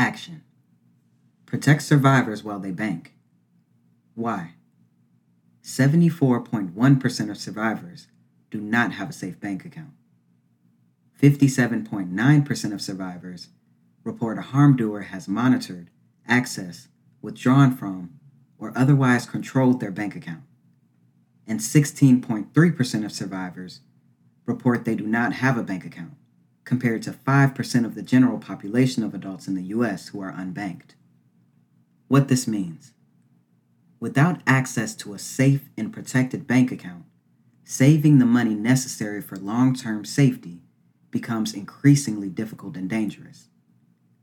Action Protect survivors while they bank. Why? 74.1% of survivors do not have a safe bank account. 57.9% of survivors report a harm doer has monitored, accessed, withdrawn from, or otherwise controlled their bank account. And 16.3% of survivors report they do not have a bank account, compared to 5% of the general population of adults in the US who are unbanked. What this means without access to a safe and protected bank account, saving the money necessary for long term safety becomes increasingly difficult and dangerous.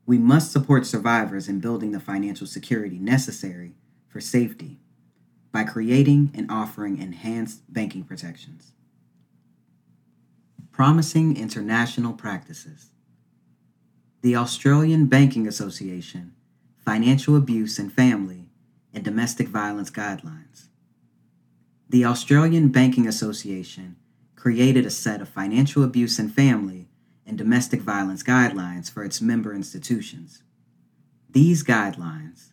We must support survivors in building the financial security necessary for safety by creating and offering enhanced banking protections. Promising international practices. The Australian Banking Association, Financial Abuse and Family, and Domestic Violence Guidelines. The Australian Banking Association created a set of financial abuse and family and domestic violence guidelines for its member institutions. These guidelines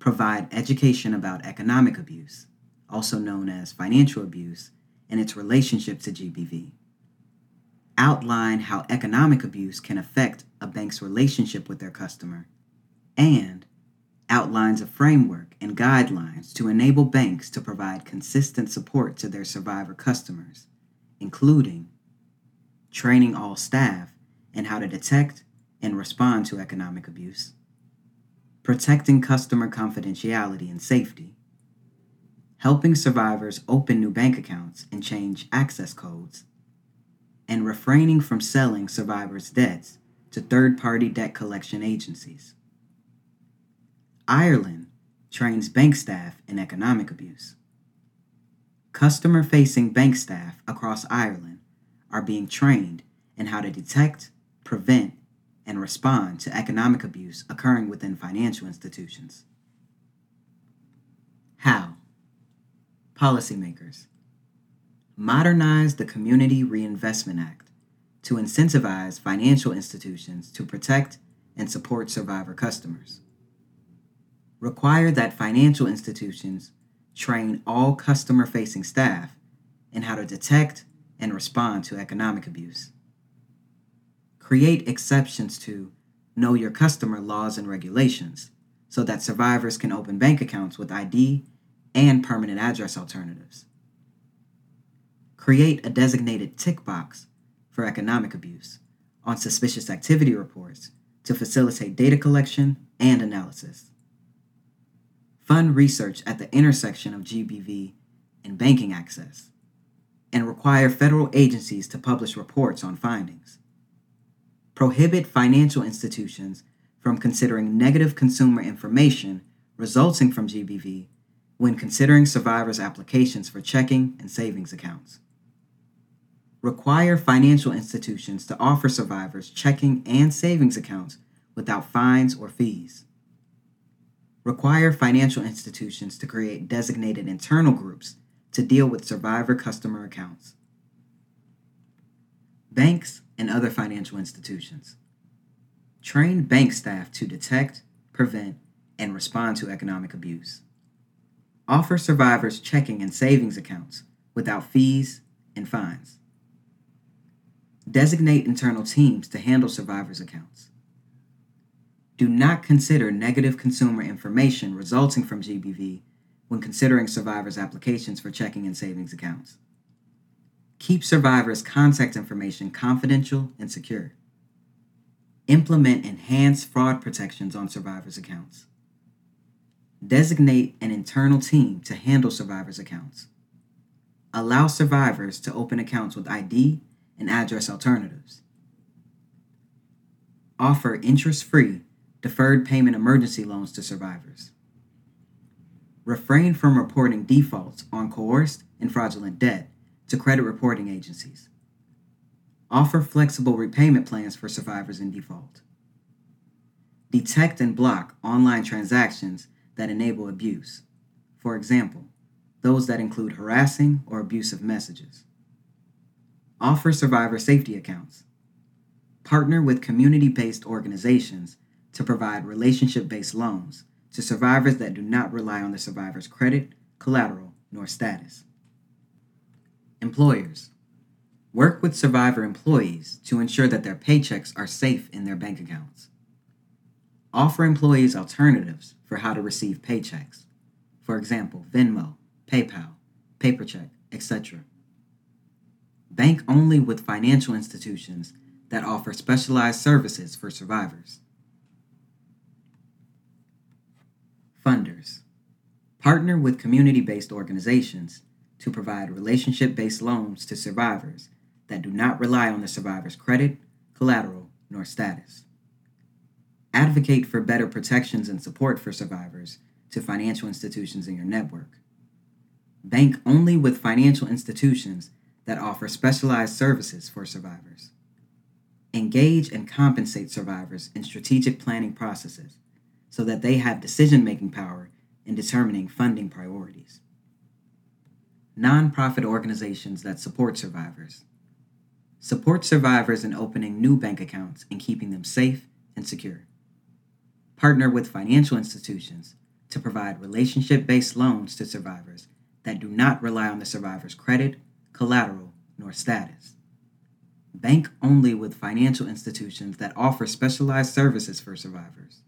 provide education about economic abuse, also known as financial abuse, and its relationship to GBV. Outline how economic abuse can affect a bank's relationship with their customer, and outlines a framework and guidelines to enable banks to provide consistent support to their survivor customers, including training all staff in how to detect and respond to economic abuse, protecting customer confidentiality and safety, helping survivors open new bank accounts and change access codes, and refraining from selling survivors' debts to third party debt collection agencies. Ireland trains bank staff in economic abuse. Customer facing bank staff across Ireland are being trained in how to detect, prevent, and respond to economic abuse occurring within financial institutions. How? Policymakers modernize the Community Reinvestment Act to incentivize financial institutions to protect and support survivor customers. Require that financial institutions train all customer facing staff in how to detect, and respond to economic abuse. Create exceptions to know your customer laws and regulations so that survivors can open bank accounts with ID and permanent address alternatives. Create a designated tick box for economic abuse on suspicious activity reports to facilitate data collection and analysis. Fund research at the intersection of GBV and banking access and require federal agencies to publish reports on findings. Prohibit financial institutions from considering negative consumer information resulting from GBV when considering survivors' applications for checking and savings accounts. Require financial institutions to offer survivors checking and savings accounts without fines or fees. Require financial institutions to create designated internal groups to deal with survivor customer accounts. Banks and other financial institutions. Train bank staff to detect, prevent, and respond to economic abuse. Offer survivors checking and savings accounts without fees and fines. Designate internal teams to handle survivors' accounts. Do not consider negative consumer information resulting from GBV when considering survivors' applications for checking and savings accounts. Keep survivors' contact information confidential and secure. Implement enhanced fraud protections on survivors' accounts. Designate an internal team to handle survivors' accounts. Allow survivors to open accounts with ID and address alternatives. Offer interest free, deferred payment emergency loans to survivors refrain from reporting defaults on coerced and fraudulent debt to credit reporting agencies. Offer flexible repayment plans for survivors in default. Detect and block online transactions that enable abuse. For example, those that include harassing or abusive messages. Offer survivor safety accounts. Partner with community based organizations to provide relationship based loans to survivors that do not rely on the survivor's credit, collateral, nor status. Employers work with survivor employees to ensure that their paychecks are safe in their bank accounts. Offer employees alternatives for how to receive paychecks. For example, Venmo, PayPal, PaperCheck, etc. Bank only with financial institutions that offer specialized services for survivors. Funders partner with community based organizations to provide relationship based loans to survivors that do not rely on the survivor's credit, collateral, nor status. Advocate for better protections and support for survivors to financial institutions in your network. Bank only with financial institutions that offer specialized services for survivors. Engage and compensate survivors in strategic planning processes so that they have decision making power in determining funding priorities. Nonprofit organizations that support survivors. Support survivors in opening new bank accounts and keeping them safe and secure. Partner with financial institutions to provide relationship based loans to survivors that do not rely on the survivor's credit, collateral, nor status. Bank only with financial institutions that offer specialized services for survivors.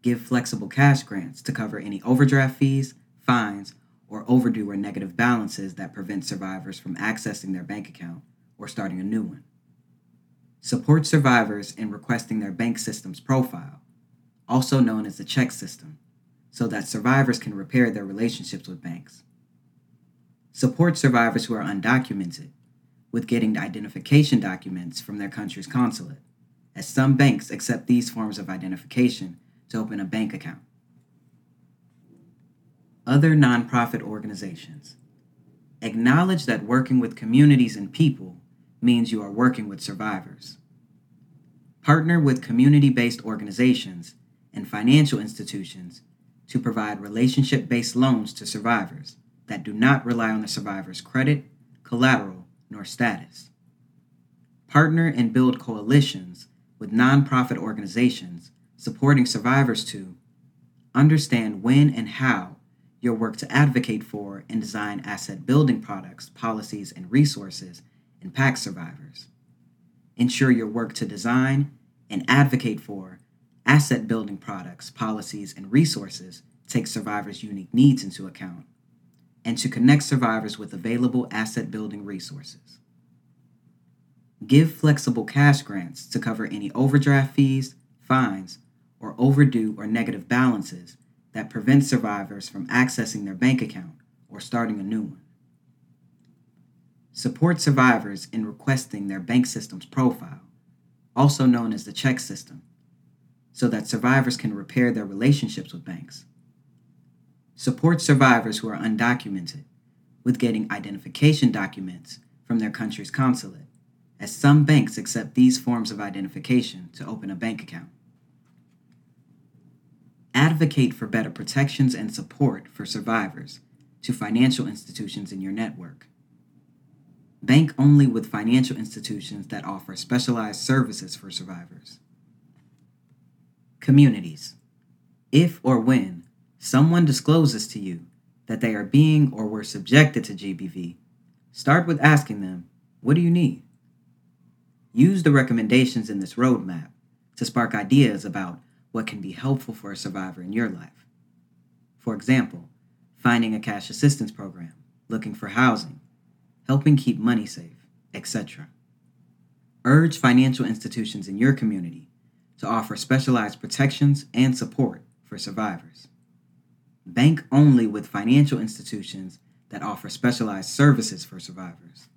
Give flexible cash grants to cover any overdraft fees, fines, or overdue or negative balances that prevent survivors from accessing their bank account or starting a new one. Support survivors in requesting their bank system's profile, also known as the check system, so that survivors can repair their relationships with banks. Support survivors who are undocumented with getting identification documents from their country's consulate, as some banks accept these forms of identification to open a bank account. Other nonprofit organizations acknowledge that working with communities and people means you are working with survivors. Partner with community based organizations and financial institutions to provide relationship based loans to survivors that do not rely on the survivor's credit, collateral, nor status. Partner and build coalitions with nonprofit organizations supporting survivors to understand when and how your work to advocate for and design asset building products, policies, and resources impact survivors. Ensure your work to design and advocate for asset building products, policies, and resources take survivors' unique needs into account, and to connect survivors with available asset building resources. Give flexible cash grants to cover any overdraft fees, fines, or overdue or negative balances that prevent survivors from accessing their bank account or starting a new one. Support survivors in requesting their bank system's profile, also known as the check system, so that survivors can repair their relationships with banks. Support survivors who are undocumented with getting identification documents from their country's consulate, as some banks accept these forms of identification to open a bank account advocate for better protections and support for survivors to financial institutions in your network. Bank only with financial institutions that offer specialized services for survivors. Communities. If or when someone discloses to you that they are being or were subjected to GBV, start with asking them, What do you need? Use the recommendations in this roadmap to spark ideas about what can be helpful for a survivor in your life. For example, finding a cash assistance program, looking for housing, helping keep money safe, etc. Urge financial institutions in your community to offer specialized protections and support for survivors. Bank only with financial institutions that offer specialized services for survivors.